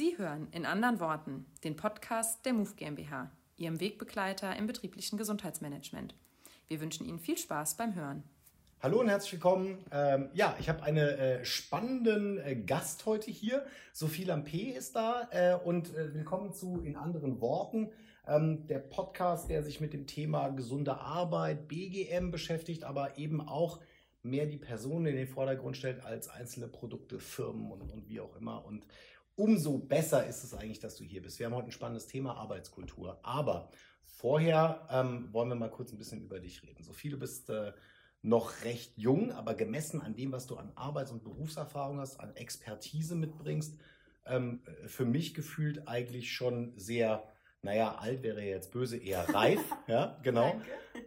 Sie hören in anderen Worten den Podcast der MOVE GmbH, Ihrem Wegbegleiter im betrieblichen Gesundheitsmanagement. Wir wünschen Ihnen viel Spaß beim Hören. Hallo und herzlich willkommen. Ähm, ja, ich habe einen äh, spannenden äh, Gast heute hier. Sophie Lampe ist da äh, und äh, willkommen zu In anderen Worten. Ähm, der Podcast, der sich mit dem Thema gesunde Arbeit, BGM beschäftigt, aber eben auch mehr die Person in den Vordergrund stellt als einzelne Produkte, Firmen und, und wie auch immer. Und umso besser ist es eigentlich, dass du hier bist. Wir haben heute ein spannendes Thema Arbeitskultur. Aber vorher ähm, wollen wir mal kurz ein bisschen über dich reden. Sophie, du bist äh, noch recht jung, aber gemessen an dem, was du an Arbeits- und Berufserfahrung hast, an Expertise mitbringst, ähm, für mich gefühlt eigentlich schon sehr, naja, alt wäre jetzt böse, eher reif. ja, genau.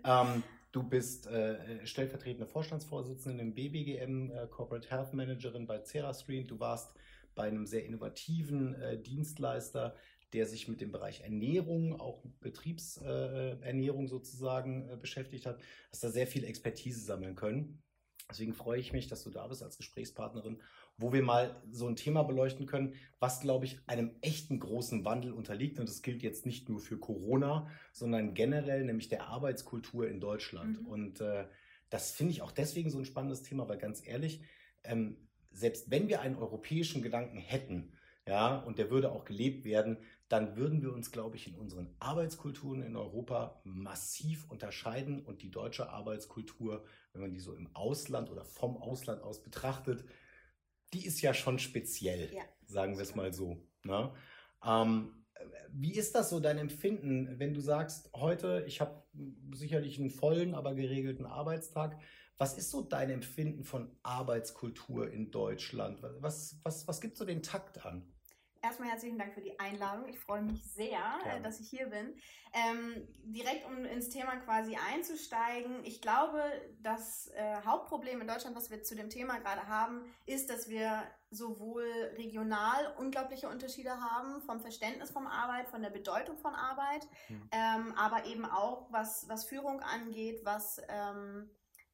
Ähm, du bist äh, stellvertretende Vorstandsvorsitzende im BBGM, äh, Corporate Health Managerin bei CeraScreen. Du warst bei einem sehr innovativen äh, Dienstleister, der sich mit dem Bereich Ernährung, auch Betriebsernährung sozusagen äh, beschäftigt hat, hast da sehr viel Expertise sammeln können. Deswegen freue ich mich, dass du da bist als Gesprächspartnerin, wo wir mal so ein Thema beleuchten können, was, glaube ich, einem echten großen Wandel unterliegt. Und das gilt jetzt nicht nur für Corona, sondern generell, nämlich der Arbeitskultur in Deutschland. Mhm. Und äh, das finde ich auch deswegen so ein spannendes Thema, weil ganz ehrlich, ähm, selbst wenn wir einen europäischen Gedanken hätten, ja, und der würde auch gelebt werden, dann würden wir uns, glaube ich, in unseren Arbeitskulturen in Europa massiv unterscheiden und die deutsche Arbeitskultur, wenn man die so im Ausland oder vom Ausland aus betrachtet, die ist ja schon speziell, ja, sagen wir es mal so. Ne? Ähm, wie ist das so dein Empfinden, wenn du sagst, heute, ich habe sicherlich einen vollen, aber geregelten Arbeitstag, was ist so dein Empfinden von Arbeitskultur in Deutschland? Was, was, was gibt so den Takt an? Erstmal herzlichen Dank für die Einladung. Ich freue mich sehr, ja. dass ich hier bin. Ähm, direkt um ins Thema quasi einzusteigen. Ich glaube, das äh, Hauptproblem in Deutschland, was wir zu dem Thema gerade haben, ist, dass wir sowohl regional unglaubliche Unterschiede haben vom Verständnis von Arbeit, von der Bedeutung von Arbeit, mhm. ähm, aber eben auch was, was Führung angeht, was ähm,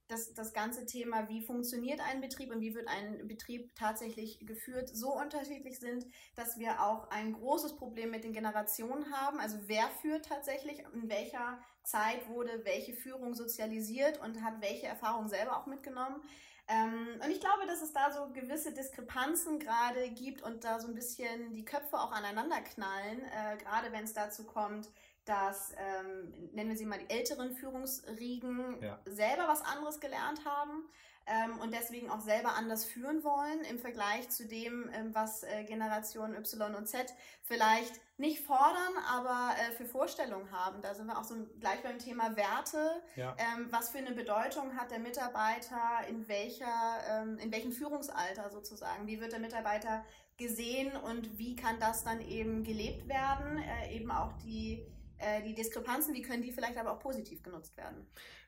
das, das ganze Thema, wie funktioniert ein Betrieb und wie wird ein Betrieb tatsächlich geführt, so unterschiedlich sind, dass wir auch ein großes Problem mit den Generationen haben. Also wer führt tatsächlich, in welcher Zeit wurde welche Führung sozialisiert und hat welche Erfahrungen selber auch mitgenommen. Ähm, und ich glaube, dass es da so gewisse Diskrepanzen gerade gibt und da so ein bisschen die Köpfe auch aneinander knallen, äh, gerade wenn es dazu kommt, dass, ähm, nennen wir sie mal die älteren Führungsriegen, ja. selber was anderes gelernt haben ähm, und deswegen auch selber anders führen wollen im Vergleich zu dem, ähm, was äh, Generation Y und Z vielleicht nicht fordern, aber äh, für Vorstellungen haben. Da sind wir auch so gleich beim Thema Werte. Ja. Ähm, was für eine Bedeutung hat der Mitarbeiter in welcher, ähm, in welchem Führungsalter sozusagen? Wie wird der Mitarbeiter gesehen und wie kann das dann eben gelebt werden? Äh, eben auch die äh, die Diskrepanzen, wie können die vielleicht aber auch positiv genutzt werden?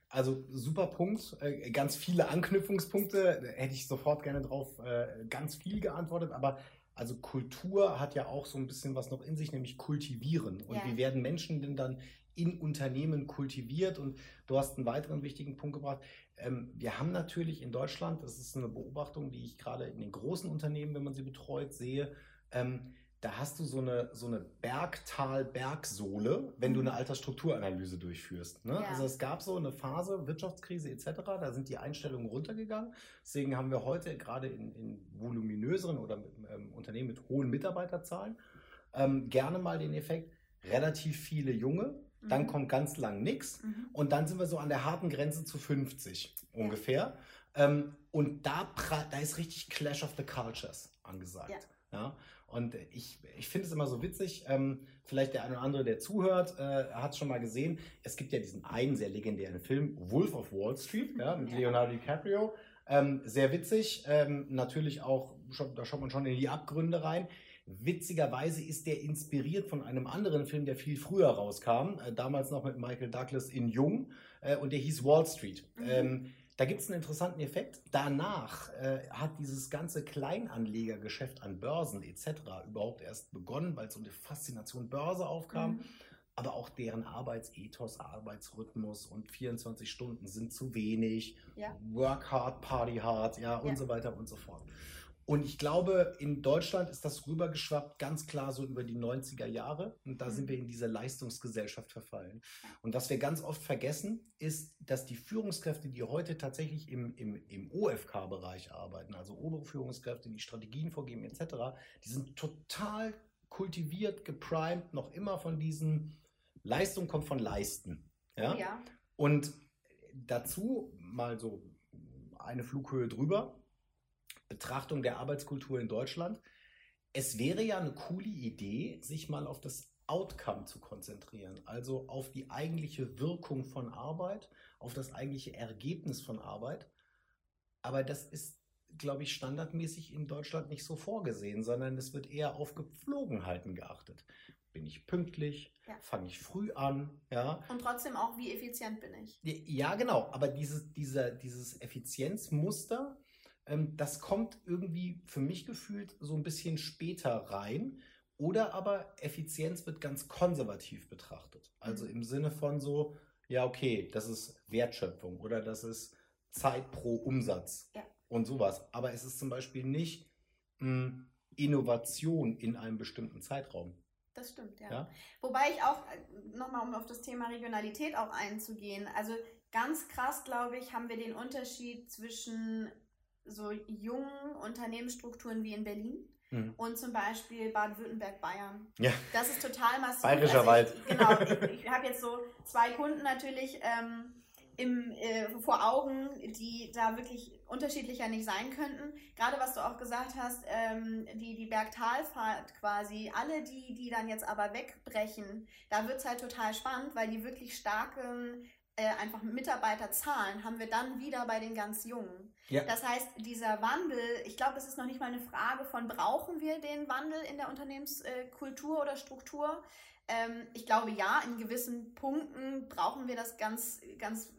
Also super Punkt, äh, ganz viele Anknüpfungspunkte, hätte ich sofort gerne drauf äh, ganz viel geantwortet, aber also Kultur hat ja auch so ein bisschen was noch in sich, nämlich kultivieren. Und ja. wie werden Menschen denn dann in Unternehmen kultiviert? Und du hast einen weiteren wichtigen Punkt gebracht. Ähm, wir haben natürlich in Deutschland, das ist eine Beobachtung, die ich gerade in den großen Unternehmen, wenn man sie betreut, sehe, ähm, da hast du so eine, so eine Bergtal-Bergsohle, wenn du mhm. eine Altersstrukturanalyse durchführst. Ne? Ja. Also es gab so eine Phase, Wirtschaftskrise etc., da sind die Einstellungen runtergegangen. Deswegen haben wir heute gerade in, in voluminöseren oder ähm, Unternehmen mit hohen Mitarbeiterzahlen ähm, gerne mal den Effekt, relativ viele Junge, dann mhm. kommt ganz lang nichts mhm. und dann sind wir so an der harten Grenze zu 50 ja. ungefähr. Ähm, und da, da ist richtig Clash of the Cultures angesagt. Ja. ja? Und ich, ich finde es immer so witzig, ähm, vielleicht der eine oder andere, der zuhört, äh, hat es schon mal gesehen. Es gibt ja diesen einen sehr legendären Film, Wolf of Wall Street, ja, mit Leonardo DiCaprio. Ähm, sehr witzig, ähm, natürlich auch, da schaut man schon in die Abgründe rein. Witzigerweise ist der inspiriert von einem anderen Film, der viel früher rauskam, äh, damals noch mit Michael Douglas in Jung, äh, und der hieß Wall Street. Mhm. Da gibt es einen interessanten Effekt. Danach äh, hat dieses ganze Kleinanlegergeschäft an Börsen etc. überhaupt erst begonnen, weil so eine Faszination Börse aufkam. Mhm. Aber auch deren Arbeitsethos, Arbeitsrhythmus und 24 Stunden sind zu wenig. Ja. Work hard, party hard, ja, und ja. so weiter und so fort. Und ich glaube, in Deutschland ist das rübergeschwappt ganz klar so über die 90er Jahre. Und da mhm. sind wir in diese Leistungsgesellschaft verfallen. Und was wir ganz oft vergessen, ist, dass die Führungskräfte, die heute tatsächlich im, im, im OFK-Bereich arbeiten, also obere Führungskräfte, die Strategien vorgeben etc., die sind total kultiviert, geprimed, noch immer von diesen Leistung kommt von Leisten. Ja? ja. Und dazu mal so eine Flughöhe drüber. Betrachtung der Arbeitskultur in Deutschland. Es wäre ja eine coole Idee, sich mal auf das Outcome zu konzentrieren, also auf die eigentliche Wirkung von Arbeit, auf das eigentliche Ergebnis von Arbeit. Aber das ist, glaube ich, standardmäßig in Deutschland nicht so vorgesehen, sondern es wird eher auf Gepflogenheiten geachtet. Bin ich pünktlich? Ja. Fange ich früh an? Ja. Und trotzdem auch, wie effizient bin ich? Ja, genau. Aber dieses, dieser, dieses Effizienzmuster, ähm, das kommt irgendwie für mich gefühlt so ein bisschen später rein. Oder aber Effizienz wird ganz konservativ betrachtet. Also mhm. im Sinne von so, ja, okay, das ist Wertschöpfung oder das ist Zeit pro Umsatz ja. und sowas. Aber es ist zum Beispiel nicht mh, hm, Innovation in einem bestimmten Zeitraum. Das stimmt, ja. ja? Wobei ich auch, äh, nochmal um auf das Thema Regionalität auch einzugehen, also ganz krass, glaube ich, haben wir den Unterschied zwischen so jungen Unternehmensstrukturen wie in Berlin mhm. und zum Beispiel Baden-Württemberg, Bayern. Ja. Das ist total massiv. Bayerischer also Wald. Ich, genau, ich, ich habe jetzt so zwei Kunden natürlich ähm, im, äh, vor Augen, die da wirklich unterschiedlicher nicht sein könnten. Gerade was du auch gesagt hast, ähm, die, die Bergtalfahrt quasi, alle die, die dann jetzt aber wegbrechen, da wird es halt total spannend, weil die wirklich starken äh, einfach Mitarbeiterzahlen haben wir dann wieder bei den ganz Jungen. Ja. Das heißt, dieser Wandel, ich glaube, es ist noch nicht mal eine Frage von, brauchen wir den Wandel in der Unternehmenskultur oder Struktur? Ähm, ich glaube, ja, in gewissen Punkten brauchen wir das ganz, ganz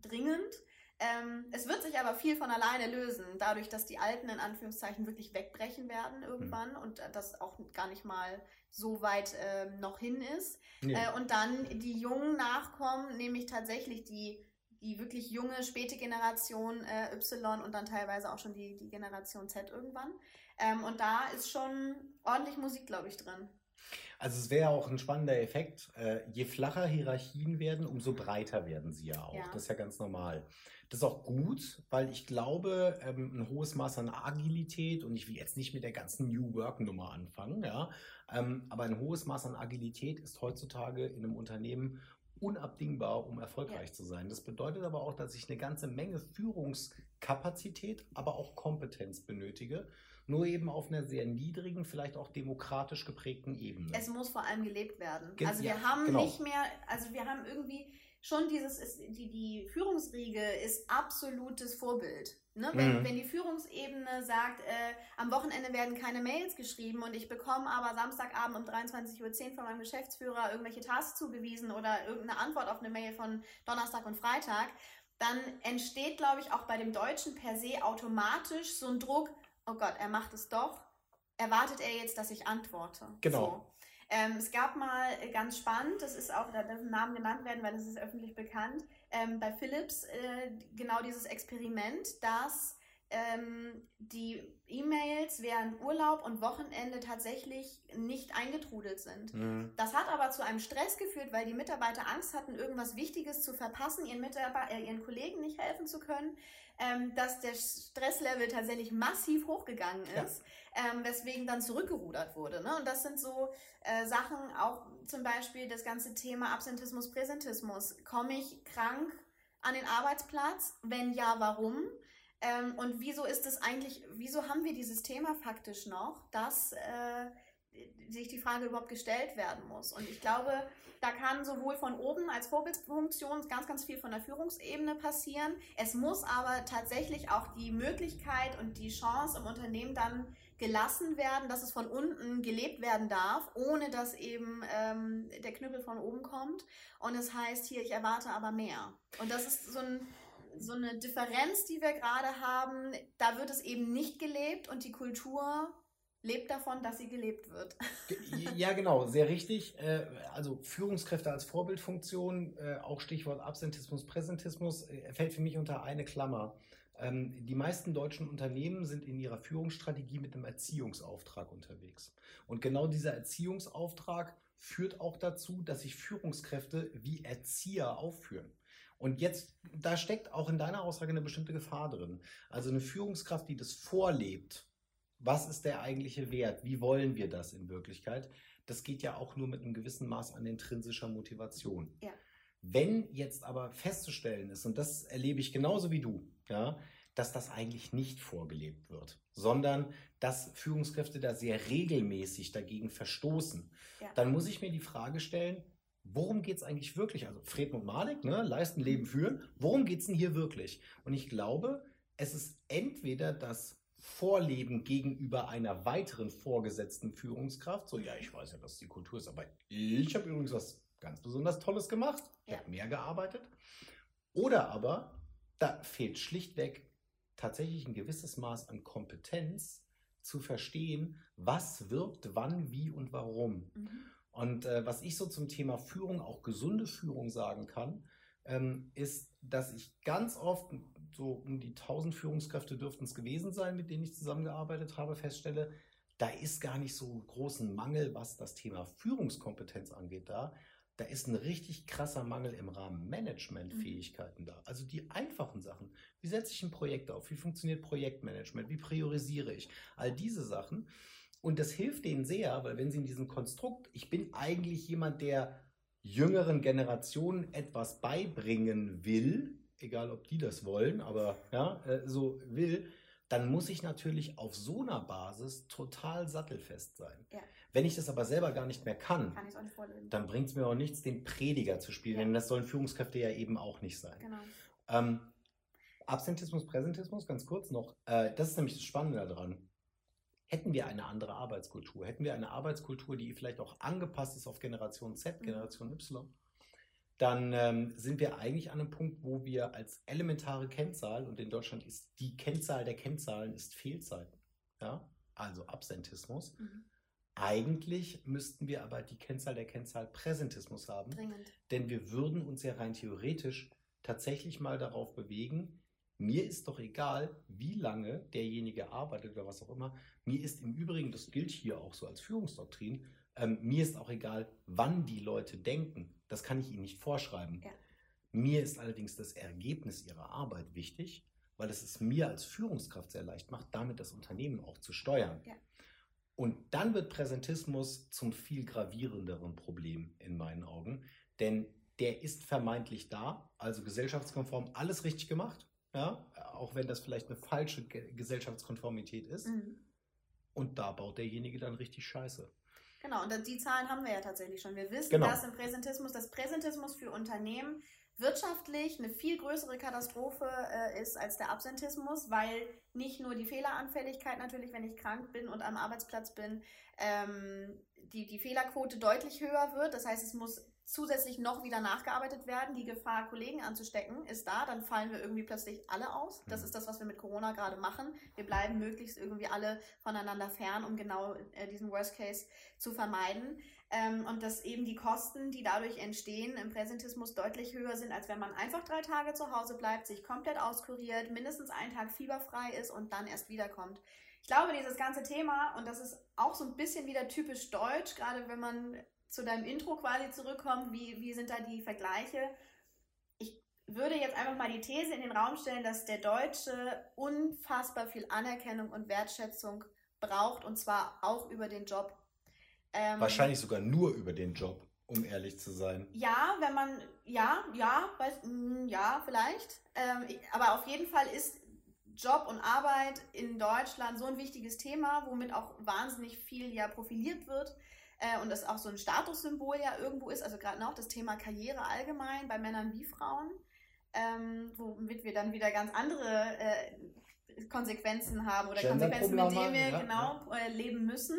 dringend. Ähm, es wird sich aber viel von alleine lösen, dadurch, dass die Alten in Anführungszeichen wirklich wegbrechen werden irgendwann mhm. und das auch gar nicht mal so weit äh, noch hin ist. Ja. Äh, und dann die Jungen nachkommen, nämlich tatsächlich die, die wirklich junge, späte Generation äh, Y und dann teilweise auch schon die, die Generation Z irgendwann. Ähm, und da ist schon ordentlich Musik, glaube ich, drin. Also es wäre auch ein spannender Effekt. Äh, je flacher Hierarchien werden, umso breiter werden sie ja auch. Ja. Das ist ja ganz normal. Das ist auch gut, weil ich glaube, ähm, ein hohes Maß an Agilität, und ich will jetzt nicht mit der ganzen New Work-Nummer anfangen, ja, ähm, aber ein hohes Maß an Agilität ist heutzutage in einem Unternehmen unabdingbar, um erfolgreich ja. zu sein. Das bedeutet aber auch, dass ich eine ganze Menge Führungskapazität, aber auch Kompetenz benötige nur eben auf einer sehr niedrigen, vielleicht auch demokratisch geprägten Ebene. Es muss vor allem gelebt werden. Ge also wir ja, haben genau. nicht mehr, also wir haben irgendwie schon dieses, ist, die, die Führungsriege ist absolutes Vorbild. Ne? Wenn, mhm. wenn die Führungsebene sagt, äh, am Wochenende werden keine Mails geschrieben und ich bekomme aber Samstagabend um 23.10 Uhr von meinem Geschäftsführer irgendwelche Tasks zugewiesen oder irgendeine Antwort auf eine Mail von Donnerstag und Freitag, dann entsteht, glaube ich, auch bei dem Deutschen per se automatisch so ein Druck, oh Gott, er macht es doch. Erwartet er jetzt, dass ich antworte? Genau. So. Ähm, es gab mal äh, ganz spannend, das ist auch, da dürfen Namen genannt werden, weil das ist öffentlich bekannt, ähm, bei Philips äh, genau dieses Experiment, dass ähm, die E-Mails während Urlaub und Wochenende tatsächlich nicht eingetrudelt sind. Mhm. Das hat aber zu einem Stress geführt, weil die Mitarbeiter Angst hatten, irgendwas Wichtiges zu verpassen, ihren, Mitarbeiter, äh, ihren Kollegen nicht helfen zu können, ähm, dass der Stresslevel tatsächlich massiv hochgegangen ist, ja. ähm, weswegen dann zurückgerudert wurde. Ne? Und das sind so äh, Sachen, auch zum Beispiel das ganze Thema Absentismus, Präsentismus. Komme ich krank an den Arbeitsplatz? Wenn ja, warum? Ähm, und wieso ist es eigentlich, wieso haben wir dieses Thema faktisch noch, dass äh, sich die Frage überhaupt gestellt werden muss? Und ich glaube, da kann sowohl von oben als Vorbildsfunktion ganz, ganz viel von der Führungsebene passieren. Es muss aber tatsächlich auch die Möglichkeit und die Chance im Unternehmen dann gelassen werden, dass es von unten gelebt werden darf, ohne dass eben ähm, der Knüppel von oben kommt. Und es das heißt hier, ich erwarte aber mehr. Und das ist so ein so eine Differenz, die wir gerade haben, da wird es eben nicht gelebt und die Kultur lebt davon, dass sie gelebt wird. Ja, genau, sehr richtig. Äh, also Führungskräfte als Vorbildfunktion, äh, auch Stichwort Absentismus, Präsentismus, äh, fällt für mich unter eine Klammer. Ähm, die meisten deutschen Unternehmen sind in ihrer Führungsstrategie mit einem Erziehungsauftrag unterwegs. Und genau dieser Erziehungsauftrag führt auch dazu, dass sich Führungskräfte wie Erzieher aufführen. Und jetzt, da steckt auch in deiner Aussage eine bestimmte Gefahr drin. Also eine Führungskraft, die das vorlebt, was ist der eigentliche Wert? Wie wollen wir das in Wirklichkeit? Das geht ja auch nur mit einem gewissen Maß an intrinsischer Motivation. Ja. Wenn jetzt aber festzustellen ist, und das erlebe ich genauso wie du, ja, dass das eigentlich nicht vorgelebt wird, sondern dass Führungskräfte da sehr regelmäßig dagegen verstoßen, ja. dann muss ich mir die Frage stellen, worum geht es eigentlich wirklich? Also Fred und Malik, ne, leisten, leben, führen, worum geht es denn hier wirklich? Und ich glaube, es ist entweder das Vorleben gegenüber einer weiteren vorgesetzten Führungskraft, so ja, ich weiß ja, dass die Kultur ist, aber ich habe übrigens was ganz besonders Tolles gemacht, ich habe mehr gearbeitet. Oder aber da fehlt schlichtweg tatsächlich ein gewisses Maß an Kompetenz zu verstehen, was wirkt, wann, wie und warum. Mhm. Und äh, was ich so zum Thema Führung, auch gesunde Führung sagen kann, ähm, ist, dass ich ganz oft, so um die 1000 Führungskräfte dürften es gewesen sein, mit denen ich zusammengearbeitet habe, feststelle, da ist gar nicht so großen Mangel, was das Thema Führungskompetenz angeht da, da ist ein richtig krasser Mangel im Rahmen Managementfähigkeiten mhm. da. Also die einfachen Sachen. Wie setze ich ein Projekt auf? Wie funktioniert Projektmanagement? Wie priorisiere ich? All diese Sachen. Und das hilft denen sehr, weil wenn sie in diesem Konstrukt, ich bin eigentlich jemand, der jüngeren Generationen etwas beibringen will, egal ob die das wollen, aber ja, äh, so will, dann muss ich natürlich auf so einer Basis total sattelfest sein. Ja. Wenn ich das aber selber gar nicht mehr kann, kann dann bringt es mir auch nichts, den Prediger zu spielen, ja. denn das sollen Führungskräfte ja eben auch nicht sein. Genau. Ähm, Absentismus, Präsentismus, ganz kurz noch. Äh, das ist nämlich das Spannende daran. Hätten wir eine andere Arbeitskultur, hätten wir eine Arbeitskultur, die vielleicht auch angepasst ist auf Generation Z, mhm. Generation Y, dann ähm, sind wir eigentlich an einem Punkt, wo wir als elementare Kennzahl, und in Deutschland ist die Kennzahl der Kennzahlen ist Fehlzeiten, ja, also Absentismus, mhm. Eigentlich müssten wir aber die Kennzahl der Kennzahl Präsentismus haben. Dringend. Denn wir würden uns ja rein theoretisch tatsächlich mal darauf bewegen, mir ist doch egal, wie lange derjenige arbeitet oder was auch immer. Mir ist im Übrigen, das gilt hier auch so als Führungsdoktrin, ähm, mir ist auch egal, wann die Leute denken. Das kann ich ihnen nicht vorschreiben. Ja. Mir ist allerdings das Ergebnis ihrer Arbeit wichtig, weil es es mir als Führungskraft sehr leicht macht, damit das Unternehmen auch zu steuern. Ja. Und dann wird Präsentismus zum viel gravierenderen Problem in meinen Augen, denn der ist vermeintlich da, also gesellschaftskonform, alles richtig gemacht, ja, auch wenn das vielleicht eine falsche Gesellschaftskonformität ist. Mhm. Und da baut derjenige dann richtig Scheiße. Genau, und die Zahlen haben wir ja tatsächlich schon. Wir wissen, genau. dass im Präsentismus, das Präsentismus für Unternehmen wirtschaftlich eine viel größere Katastrophe äh, ist als der Absentismus, weil nicht nur die Fehleranfälligkeit natürlich, wenn ich krank bin und am Arbeitsplatz bin, ähm, die, die Fehlerquote deutlich höher wird. Das heißt, es muss zusätzlich noch wieder nachgearbeitet werden. Die Gefahr, Kollegen anzustecken, ist da. Dann fallen wir irgendwie plötzlich alle aus. Das mhm. ist das, was wir mit Corona gerade machen. Wir bleiben möglichst irgendwie alle voneinander fern, um genau äh, diesen Worst Case zu vermeiden. Ähm, und dass eben die Kosten, die dadurch entstehen, im Präsentismus deutlich höher sind, als wenn man einfach drei Tage zu Hause bleibt, sich komplett auskuriert, mindestens einen Tag fieberfrei ist und dann erst wiederkommt. Ich glaube, dieses ganze Thema, und das ist auch so ein bisschen wieder typisch deutsch, gerade wenn man zu deinem Intro quasi zurückkommt, wie, wie sind da die Vergleiche? Ich würde jetzt einfach mal die These in den Raum stellen, dass der Deutsche unfassbar viel Anerkennung und Wertschätzung braucht, und zwar auch über den Job ähm, Wahrscheinlich sogar nur über den Job, um ehrlich zu sein. Ja, wenn man, ja, ja, weiß, mh, mm, ja, vielleicht. Ähm, aber auf jeden Fall ist Job und Arbeit in Deutschland so ein wichtiges Thema, womit auch wahnsinnig viel ja profiliert wird äh, und das auch so ein Statussymbol ja irgendwo ist. Also gerade auch das Thema Karriere allgemein bei Männern wie Frauen, ähm, womit wir dann wieder ganz andere äh, Konsequenzen haben oder Konsequenzen, mit denen wir ja, genau ja. Äh, leben müssen.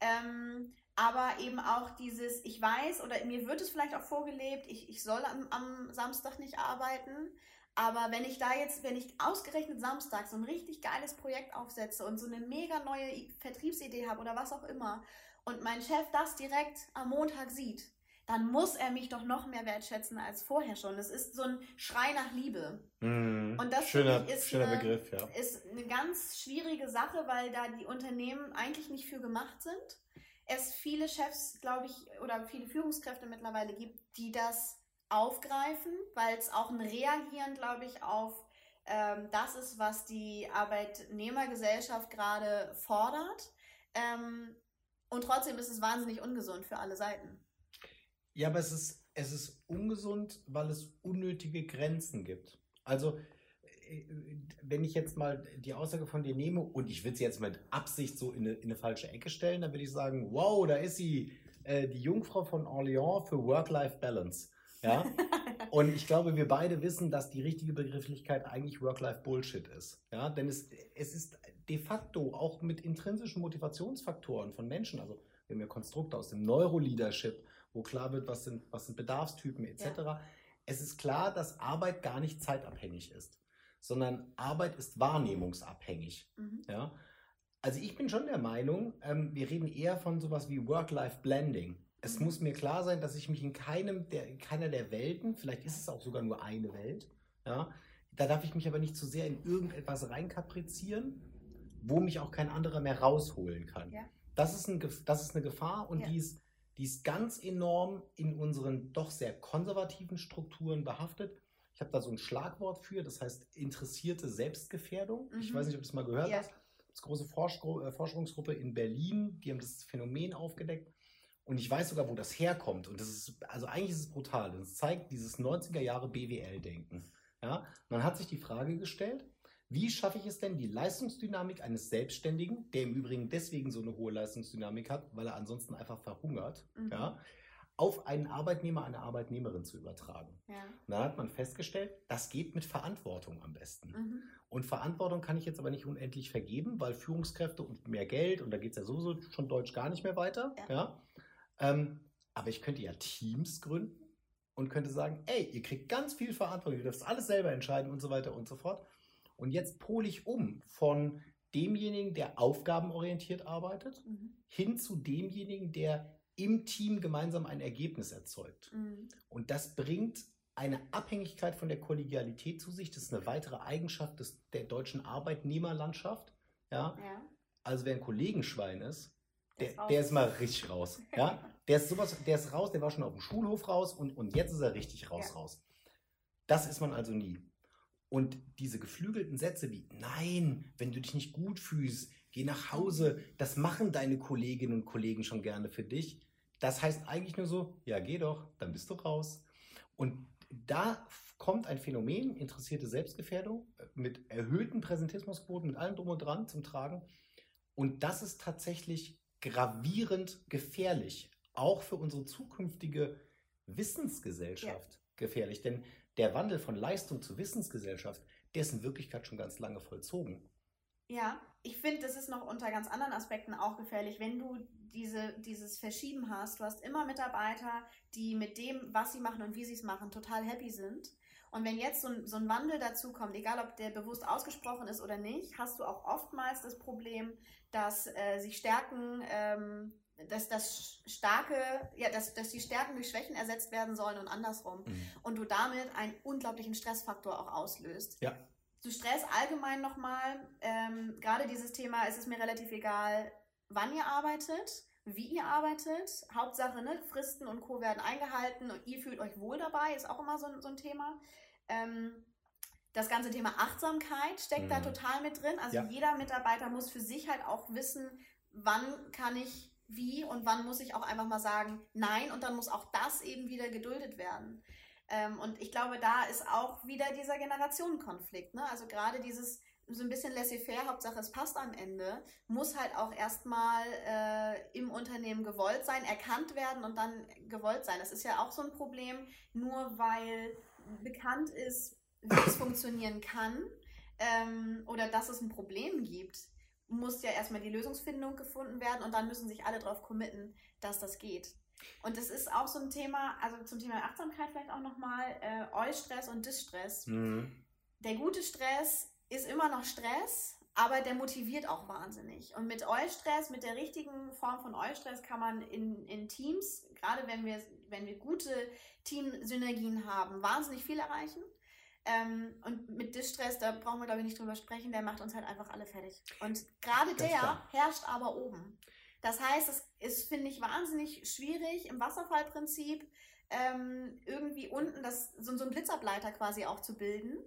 Ähm, aber eben auch dieses, ich weiß oder mir wird es vielleicht auch vorgelebt, ich, ich soll am, am Samstag nicht arbeiten, aber wenn ich da jetzt, wenn ich ausgerechnet Samstag so ein richtig geiles Projekt aufsetze und so eine mega neue Vertriebsidee habe oder was auch immer und mein Chef das direkt am Montag sieht, dann muss er mich doch noch mehr wertschätzen als vorher schon. Das ist so ein Schrei nach Liebe. Mhm. Und das schöner, ist, schöner eine, Begriff, ja. ist eine ganz schwierige Sache, weil da die Unternehmen eigentlich nicht für gemacht sind. Es viele Chefs, glaube ich, oder viele Führungskräfte mittlerweile gibt, die das aufgreifen, weil es auch ein Reagieren, glaube ich, auf ähm, das ist, was die Arbeitnehmergesellschaft gerade fordert. Ähm, und trotzdem ist es wahnsinnig ungesund für alle Seiten. Ja, aber es ist, es ist ungesund, weil es unnötige Grenzen gibt. Also, äh, wenn ich jetzt mal die Aussage von dir nehme und ich will sie jetzt mit Absicht so in eine, in eine falsche Ecke stellen, dann würde ich sagen, wow, da ist sie, äh, die Jungfrau von Orléans für Work-Life-Balance. Ja? Und ich glaube, wir beide wissen, dass die richtige Begrifflichkeit eigentlich Work-Life-Bullshit ist. Ja? Denn es, es ist de facto auch mit intrinsischen Motivationsfaktoren von Menschen, also wir haben ja Konstrukte aus dem Neuroleadership, wo klar wird, was sind, was sind Bedarfstypen etc. Ja. Es ist klar, dass Arbeit gar nicht zeitabhängig ist, sondern Arbeit ist wahrnehmungsabhängig. Mhm. Ja? Also ich bin schon der Meinung, ähm, wir reden eher von sowas wie Work-Life-Blending. Es mhm. muss mir klar sein, dass ich mich in keinem der, in keiner der Welten, vielleicht ist es auch sogar nur eine Welt, ja, da darf ich mich aber nicht zu sehr in irgendetwas reinkaprizieren, wo mich auch kein anderer mehr rausholen kann. Ja. Das, ist ein, das ist eine Gefahr und ja. die, ist, die ist ganz enorm in unseren doch sehr konservativen Strukturen behaftet. Ich habe da so ein Schlagwort für, das heißt interessierte Selbstgefährdung. Mhm. Ich weiß nicht, ob du es mal gehört ja. hast. Das große äh, Forschungsgruppe in Berlin, die haben das Phänomen aufgedeckt. Und ich weiß sogar, wo das herkommt. Und das ist, also eigentlich ist es brutal. Das zeigt dieses 90er Jahre BWL-Denken. Ja? Man hat sich die Frage gestellt, wie schaffe ich es denn, die Leistungsdynamik eines Selbstständigen, der im Übrigen deswegen so eine hohe Leistungsdynamik hat, weil er ansonsten einfach verhungert, mhm. ja, auf einen Arbeitnehmer, eine Arbeitnehmerin zu übertragen. Ja. Und dann hat man festgestellt, das geht mit Verantwortung am besten. Mhm. Und Verantwortung kann ich jetzt aber nicht unendlich vergeben, weil Führungskräfte und mehr Geld, und da geht es ja sowieso schon Deutsch gar nicht mehr weiter. Ja. ja. Ähm, aber ich könnte ja Teams gründen und könnte sagen, ey, ihr kriegt ganz viel Verantwortung, ihr dürft alles selber entscheiden und so weiter und so fort. Und jetzt pole ich um von demjenigen, der aufgabenorientiert arbeitet, mhm. hin zu demjenigen, der im Team gemeinsam ein Ergebnis erzeugt. Mhm. Und das bringt eine Abhängigkeit von der Kollegialität zu sich. Das ist eine weitere Eigenschaft des, der deutschen Arbeitnehmerlandschaft. Ja? ja. Also wer ein Kollegenschwein ist, der, ist, der ist mal richtig raus. Ja? Der ist sowas, der ist raus, der war schon auf dem Schulhof raus und, und jetzt ist er richtig raus, ja. raus. Das ist man also nie. Und diese geflügelten Sätze wie, nein, wenn du dich nicht gut fühlst, geh nach Hause, das machen deine Kolleginnen und Kollegen schon gerne für dich. Das heißt eigentlich nur so, ja, geh doch, dann bist du raus. Und da kommt ein Phänomen, interessierte Selbstgefährdung, äh, mit erhöhten Präsentismusquoten, mit allem drum und dran zum Tragen. Und das ist tatsächlich gravierend gefährlich, auch für unsere zukünftige Wissensgesellschaft ja. gefährlich. Denn der Wandel von Leistung zu Wissensgesellschaft, der ist in Wirklichkeit schon ganz lange vollzogen. Ja, ich finde, das ist noch unter ganz anderen Aspekten auch gefährlich, wenn du diese, dieses Verschieben hast. Du hast immer Mitarbeiter, die mit dem, was sie machen und wie sie es machen, total happy sind. Und wenn jetzt so ein, so ein Wandel dazu kommt, egal ob der bewusst ausgesprochen ist oder nicht, hast du auch oftmals das Problem, dass äh, sich Stärken ähm, dass das starke, ja, dass, dass die Stärken durch Schwächen ersetzt werden sollen und andersrum. Mhm. Und du damit einen unglaublichen Stressfaktor auch auslöst. Ja. Zu Stress allgemein nochmal, ähm, gerade dieses Thema, ist es mir relativ egal, wann ihr arbeitet, wie ihr arbeitet. Hauptsache, ne, Fristen und Co. werden eingehalten und ihr fühlt euch wohl dabei, ist auch immer so, so ein Thema. Ähm, das ganze Thema Achtsamkeit steckt mhm. da total mit drin. Also ja. jeder Mitarbeiter muss für sich halt auch wissen, wann kann ich wie und wann muss ich auch einfach mal sagen, nein, und dann muss auch das eben wieder geduldet werden. Ähm, und ich glaube, da ist auch wieder dieser Generationenkonflikt. Ne? Also gerade dieses so ein bisschen laissez-faire, Hauptsache es passt am Ende, muss halt auch erstmal äh, im Unternehmen gewollt sein, erkannt werden und dann gewollt sein. Das ist ja auch so ein Problem, nur weil bekannt ist, wie es funktionieren kann ähm, oder dass es ein Problem gibt, muss ja erstmal die Lösungsfindung gefunden werden und dann müssen sich alle darauf committen, dass das geht. Und das ist auch so ein Thema, also zum Thema Achtsamkeit vielleicht auch nochmal, äh, Eustress und Distress. Mhm. Der gute Stress ist immer noch Stress, aber der motiviert auch wahnsinnig. Und mit Eustress, mit der richtigen Form von Eustress kann man in, in Teams, gerade wenn wir, wenn wir gute Teamsynergien haben, wahnsinnig viel erreichen. Ähm, und mit Distress, da brauchen wir glaube ich nicht drüber sprechen, der macht uns halt einfach alle fertig. Und gerade der klar. herrscht aber oben. Das heißt, es ist, finde ich, wahnsinnig schwierig im Wasserfallprinzip ähm, irgendwie unten das, so, so einen Blitzableiter quasi auch zu bilden.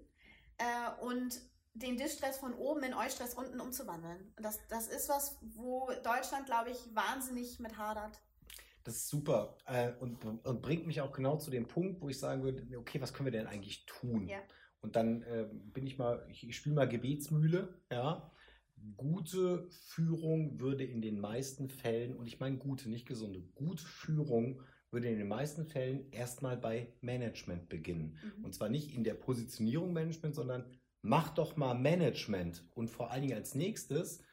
Äh, und den Distress von oben in Eustress unten umzuwandeln. Das, das ist was, wo Deutschland, glaube ich, wahnsinnig mit hadert. Das ist super äh, und, und bringt mich auch genau zu dem Punkt, wo ich sagen würde, okay, was können wir denn eigentlich tun? Ja. Und dann äh, bin ich mal, ich, ich spiele mal Gebetsmühle, ja. Gute Führung würde in den meisten Fällen, und ich meine gute, nicht gesunde, gute Führung würde in den meisten Fällen erstmal bei Management beginnen. Mhm. Und zwar nicht in der Positionierung Management, sondern mach doch mal Management und vor allen Dingen als nächstes,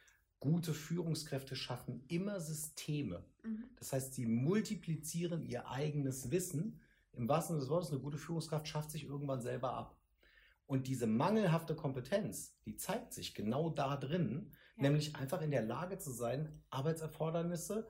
gute Führungskräfte schaffen immer Systeme. Mhm. Das heißt, sie multiplizieren ihr eigenes Wissen. Im wahrsten Sinne des Wortes, eine gute Führungskraft schafft sich irgendwann selber ab. Und diese mangelhafte Kompetenz, die zeigt sich genau da drin, ja. nämlich einfach in der Lage zu sein, Arbeitserfordernisse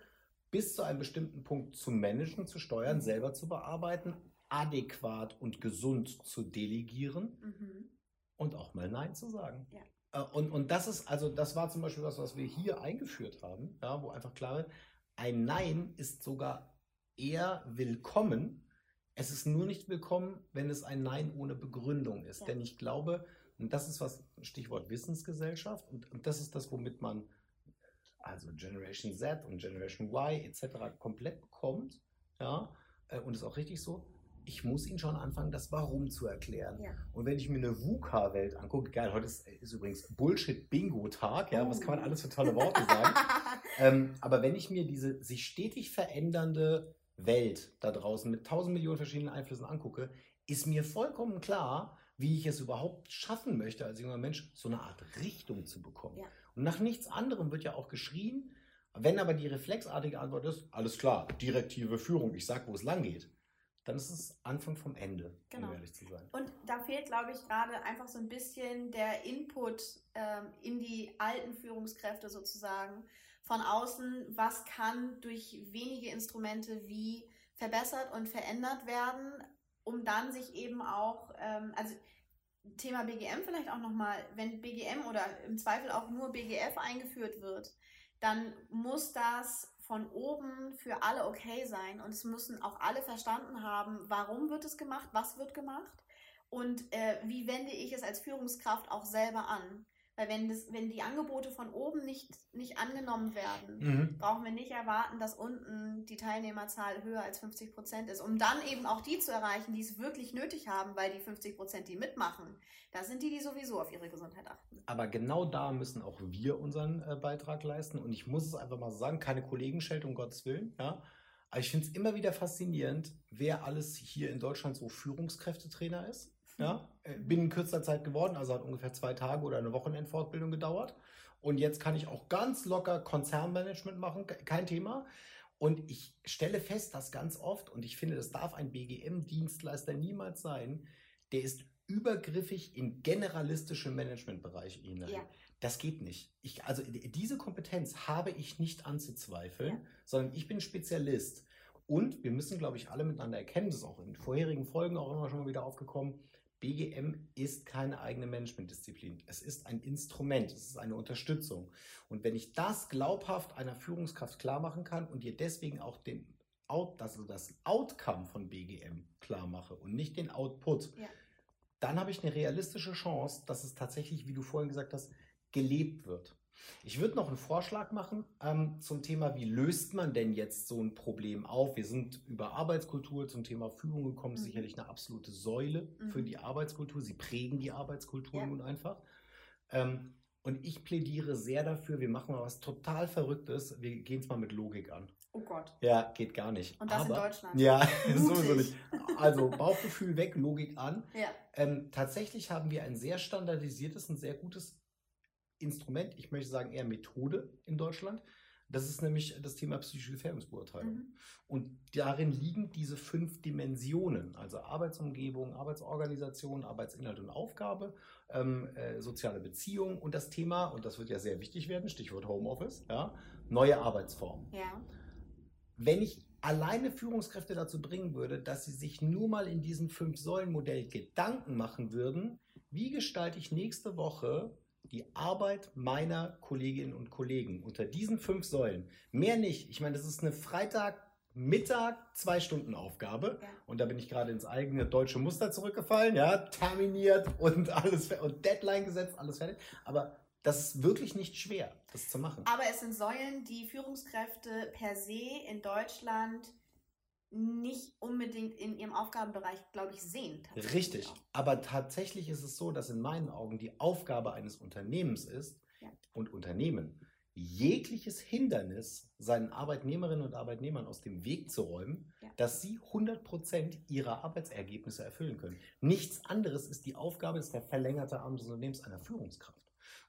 bis zu einem bestimmten Punkt zu managen, zu steuern, mhm. selber zu bearbeiten, adäquat und gesund zu delegieren mhm und auch mal Nein zu sagen. Ja. Äh, und, und das ist, also das war zum Beispiel was, was wir hier eingeführt haben, ja, wo einfach klar ist, ein Nein ist sogar eher willkommen. Es ist nur nicht willkommen, wenn es ein Nein ohne Begründung ist. Ja. Denn ich glaube, und das ist was, Stichwort Wissensgesellschaft, und, und das ist das, womit man also Generation Z und Generation Y etc. komplett bekommt, ja, äh, und ist auch richtig so, ich muss ihn schon anfangen, das Warum zu erklären. Ja. Und wenn ich mir eine VUCA-Welt angucke, geil, heute ist, ist übrigens Bullshit-Bingo-Tag, ja, oh. was kann man alles für tolle Worte sagen? ähm, aber wenn ich mir diese sich stetig verändernde Welt da draußen mit tausend Millionen verschiedenen Einflüssen angucke, ist mir vollkommen klar, wie ich es überhaupt schaffen möchte, als junger Mensch so eine Art Richtung zu bekommen. Ja. Und nach nichts anderem wird ja auch geschrien. Wenn aber die reflexartige Antwort ist, alles klar, direktive Führung, ich sag, wo es lang geht dann ist es Anfang vom Ende, genau. um ehrlich zu sein. Und da fehlt, glaube ich, gerade einfach so ein bisschen der Input ähm, in die alten Führungskräfte sozusagen von außen. Was kann durch wenige Instrumente wie verbessert und verändert werden, um dann sich eben auch, ähm, also Thema BGM vielleicht auch nochmal, wenn BGM oder im Zweifel auch nur BGF eingeführt wird, dann muss das von oben für alle okay sein und es müssen auch alle verstanden haben, warum wird es gemacht, was wird gemacht und äh, wie wende ich es als Führungskraft auch selber an. Weil wenn, das, wenn die Angebote von oben nicht, nicht angenommen werden, mhm. brauchen wir nicht erwarten, dass unten die Teilnehmerzahl höher als 50 Prozent ist, um dann eben auch die zu erreichen, die es wirklich nötig haben, weil die 50 Prozent, die mitmachen, das sind die, die sowieso auf ihre Gesundheit achten. Aber genau da müssen auch wir unseren äh, Beitrag leisten. Und ich muss es einfach mal sagen, keine Kollegenschelte, um Gottes Willen. Ja? Aber ich finde es immer wieder faszinierend, wer alles hier in Deutschland so Führungskräftetrainer ist. Ja, äh, binnen kürzester Zeit geworden, also hat ungefähr zwei Tage oder eine Wochenendfortbildung gedauert. Und jetzt kann ich auch ganz locker Konzernmanagement machen, kein Thema. Und ich stelle fest, dass ganz oft, und ich finde, das darf ein BGM-Dienstleister niemals sein, der ist übergriffig in generalistische Managementbereiche hinein. Ja. Das geht nicht. Ich, also diese Kompetenz habe ich nicht anzuzweifeln, ja. sondern ich bin Spezialist. Und wir müssen, glaube ich, alle miteinander erkennen, das ist auch in vorherigen Folgen auch immer schon mal wieder aufgekommen, BGM ist keine eigene Managementdisziplin. Es ist ein Instrument, es ist eine Unterstützung. Und wenn ich das glaubhaft einer Führungskraft klar machen kann und ihr deswegen auch den Out, also das Outcome von BGM klar mache und nicht den Output, ja. dann habe ich eine realistische Chance, dass es tatsächlich, wie du vorhin gesagt hast, gelebt wird. Ich würde noch einen Vorschlag machen ähm, zum Thema, wie löst man denn jetzt so ein Problem auf? Wir sind über Arbeitskultur zum Thema Führung gekommen, mhm. sicherlich eine absolute Säule mhm. für die Arbeitskultur. Sie prägen die Arbeitskultur ja. nun einfach. Ähm, und ich plädiere sehr dafür, wir machen mal was total Verrücktes. Wir gehen es mal mit Logik an. Oh Gott. Ja, geht gar nicht. Und das Aber, in Deutschland. Ja, sowieso nicht. Also Bauchgefühl weg, Logik an. Ja. Ähm, tatsächlich haben wir ein sehr standardisiertes und sehr gutes Instrument, ich möchte sagen eher Methode in Deutschland, Das ist nämlich das Thema psychische Gefährdungsbeurteilung. Mhm. Und darin liegen diese fünf Dimensionen, also Arbeitsumgebung, Arbeitsorganisation, Arbeitsinhalt und Aufgabe, ähm, äh, soziale Beziehung und das Thema, und das wird ja sehr wichtig werden, Stichwort Homeoffice, ja, neue Arbeitsformen. Ja. Wenn ich alleine Führungskräfte dazu bringen würde, dass sie sich nur mal in diesem Fünf-Säulen-Modell Gedanken machen würden, wie gestalte ich nächste Woche die Arbeit meiner Kolleginnen und Kollegen unter diesen fünf Säulen. Mehr nicht. Ich meine, das ist eine Freitagmittag, zwei Stunden Aufgabe. Ja. Und da bin ich gerade ins eigene deutsche Muster zurückgefallen. Ja, terminiert und alles und Deadline gesetzt, alles fertig. Aber das ist wirklich nicht schwer, das zu machen. Aber es sind Säulen, die Führungskräfte per se in Deutschland nicht unbedingt in ihrem Aufgabenbereich, glaube ich, sehen. Richtig. Aber tatsächlich ist es so, dass in meinen Augen die Aufgabe eines Unternehmens ist ja. und Unternehmen jegliches Hindernis seinen Arbeitnehmerinnen und Arbeitnehmern aus dem Weg zu räumen, ja. dass sie 100% ihrer Arbeitsergebnisse erfüllen können. Nichts anderes ist die Aufgabe, ist der verlängerte Arm des Unternehmens einer Führungskraft.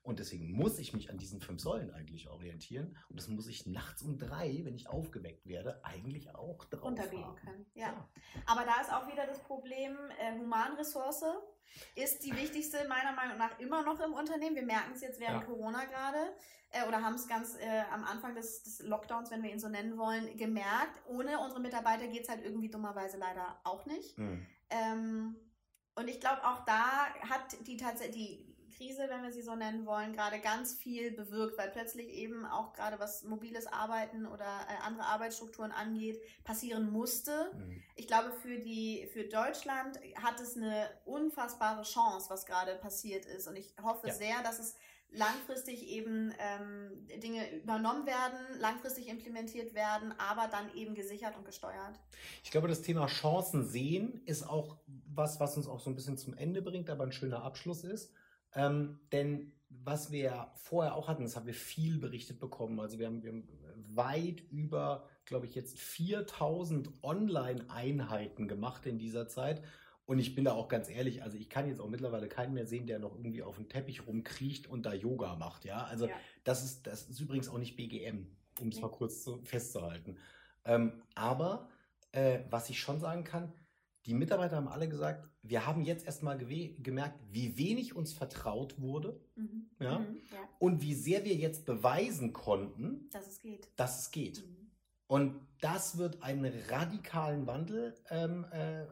Und deswegen muss ich mich an diesen fünf Säulen eigentlich orientieren. Und das muss ich nachts um drei, wenn ich aufgeweckt werde, eigentlich auch drauf Untergehen können. Ja. ja. Aber da ist auch wieder das Problem, äh, Humanressource ist die wichtigste meiner Meinung nach immer noch im Unternehmen. Wir merken es jetzt während ja. Corona gerade äh, oder haben es ganz äh, am Anfang des, des, Lockdowns, wenn wir ihn so nennen wollen, gemerkt. Ohne unsere Mitarbeiter geht es halt irgendwie dummerweise leider auch nicht. Mhm. Ähm, und ich glaube, auch da hat die tatsächlich Krise, wenn wir sie so nennen wollen, gerade ganz viel bewirkt, weil plötzlich eben auch gerade was mobiles Arbeiten oder äh, andere Arbeitsstrukturen angeht, passieren musste. Mhm. Ich glaube, für die, für Deutschland hat es eine unfassbare Chance, was gerade passiert ist. Und ich hoffe ja. sehr, dass es langfristig eben ähm, Dinge übernommen werden, langfristig implementiert werden, aber dann eben gesichert und gesteuert. Ich glaube, das Thema Chancen sehen ist auch was, was uns auch so ein bisschen zum Ende bringt, aber ein schöner Abschluss ist. Ähm, denn was wir vorher auch hatten, das haben wir viel berichtet bekommen. Also wir haben, wir haben weit über, glaube ich, jetzt 4000 Online-Einheiten gemacht in dieser Zeit. Und ich bin da auch ganz ehrlich, also ich kann jetzt auch mittlerweile keinen mehr sehen, der noch irgendwie auf dem Teppich rumkriecht und da Yoga macht. Ja, also ja. Das, ist, das ist übrigens auch nicht BGM, um es mal kurz zu, festzuhalten. Ähm, aber äh, was ich schon sagen kann, die Mitarbeiter haben alle gesagt, wir haben jetzt erstmal gemerkt, wie wenig uns vertraut wurde mhm. Ja? Mhm, ja? und wie sehr wir jetzt beweisen konnten, dass es geht. Dass es geht. Mhm. Und das wird einen radikalen Wandel ähm, äh,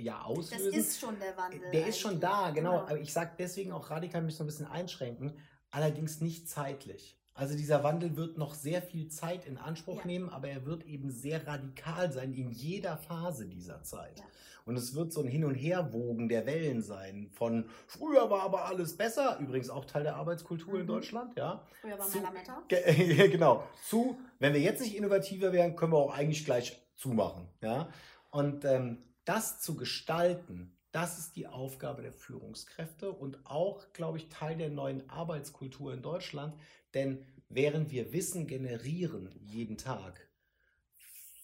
ja, auslösen. Das ist schon der Wandel. Der ist schon da, genau. genau. Aber ich sage deswegen auch radikal, mich so ein bisschen einschränken, allerdings nicht zeitlich. Also dieser Wandel wird noch sehr viel Zeit in Anspruch ja. nehmen, aber er wird eben sehr radikal sein in jeder Phase dieser Zeit. Ja. Und es wird so ein Hin- und Herwogen der Wellen sein. Von früher war aber alles besser, übrigens auch Teil der Arbeitskultur mhm. in Deutschland, ja. Früher war zu, Lametta. genau. Zu, wenn wir jetzt nicht innovativer wären, können wir auch eigentlich gleich zumachen, ja. Und ähm, das zu gestalten, das ist die Aufgabe der Führungskräfte und auch, glaube ich, Teil der neuen Arbeitskultur in Deutschland. Denn während wir Wissen generieren jeden Tag,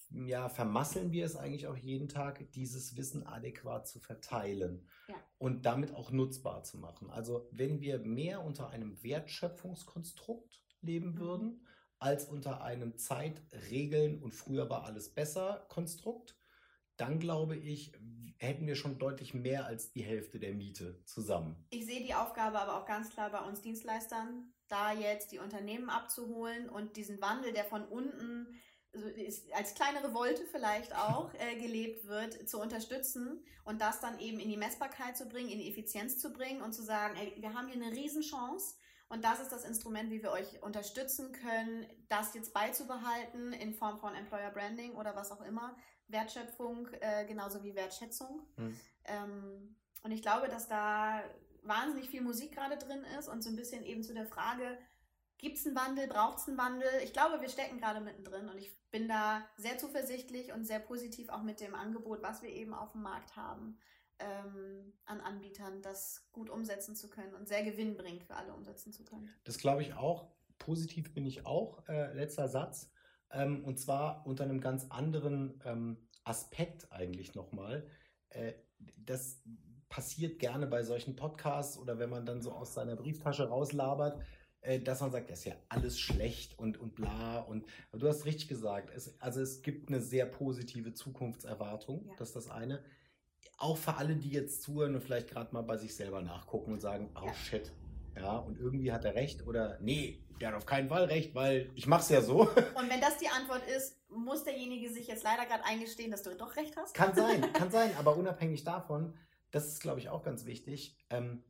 ja, vermasseln wir es eigentlich auch jeden Tag, dieses Wissen adäquat zu verteilen ja. und damit auch nutzbar zu machen. Also wenn wir mehr unter einem Wertschöpfungskonstrukt leben mhm. würden, als unter einem Zeitregeln und früher war alles besser Konstrukt, dann glaube ich, hätten wir schon deutlich mehr als die Hälfte der Miete zusammen. Ich sehe die Aufgabe aber auch ganz klar bei uns Dienstleistern, da jetzt die Unternehmen abzuholen und diesen Wandel, der von unten als kleine Revolte vielleicht auch äh, gelebt wird, zu unterstützen und das dann eben in die Messbarkeit zu bringen, in die Effizienz zu bringen und zu sagen, ey, wir haben hier eine Riesenchance und das ist das Instrument, wie wir euch unterstützen können, das jetzt beizubehalten in Form von Employer Branding oder was auch immer, Wertschöpfung äh, genauso wie Wertschätzung. Mhm. Ähm, und ich glaube, dass da wahnsinnig viel Musik gerade drin ist und so ein bisschen eben zu der Frage, gibt es einen Wandel, braucht es einen Wandel? Ich glaube, wir stecken gerade mittendrin und ich bin da sehr zuversichtlich und sehr positiv auch mit dem Angebot, was wir eben auf dem Markt haben, ähm, an Anbietern, das gut umsetzen zu können und sehr gewinnbringend für alle umsetzen zu können. Das glaube ich auch. Positiv bin ich auch. Äh, letzter Satz. Ähm, und zwar unter einem ganz anderen ähm, Aspekt eigentlich nochmal. Äh, das passiert gerne bei solchen Podcasts oder wenn man dann so aus seiner Brieftasche rauslabert. äh, dass man sagt, das ist ja alles schlecht und, und bla. Und du hast richtig gesagt, es, also es gibt eine sehr positive Zukunftserwartung, ja. das ist das eine. Auch für alle, die jetzt zuhören und vielleicht gerade mal bei sich selber nachgucken und sagen, oh ja. shit, ja, und irgendwie hat er recht oder nee, der hat auf keinen Fall recht, weil ich mach's ja so. Und wenn das die Antwort ist, muss derjenige sich jetzt leider gerade eingestehen, dass du doch recht hast? Kann sein, kann sein, aber unabhängig davon, das ist, glaube ich, auch ganz wichtig. Ähm,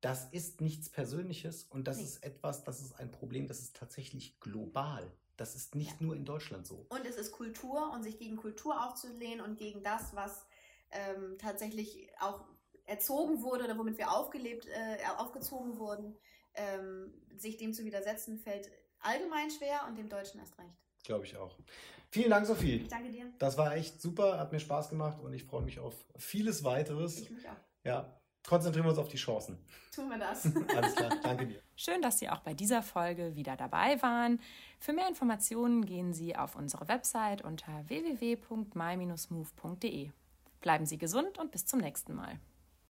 das ist nichts Persönliches und das nee. ist etwas, das ist ein Problem, das ist tatsächlich global. Das ist nicht ja. nur in Deutschland so. Und es ist Kultur und sich gegen Kultur aufzulehnen und gegen das, was ähm, tatsächlich auch erzogen wurde oder womit wir aufgelebt, äh, aufgezogen wurden, ähm, sich dem zu widersetzen, fällt allgemein schwer und dem Deutschen erst recht. Glaube ich auch. Vielen Dank, Sophie. Ich danke dir. Das war echt super, hat mir Spaß gemacht und ich freue mich auf vieles weiteres. Ich mich auch. Ja, konzentrieren wir uns auf die Chancen. Tun wir das. Alles klar, danke dir. Schön, dass Sie auch bei dieser Folge wieder dabei waren. Für mehr Informationen gehen Sie auf unsere Website unter www.my-move.de. Bleiben Sie gesund und bis zum nächsten Mal.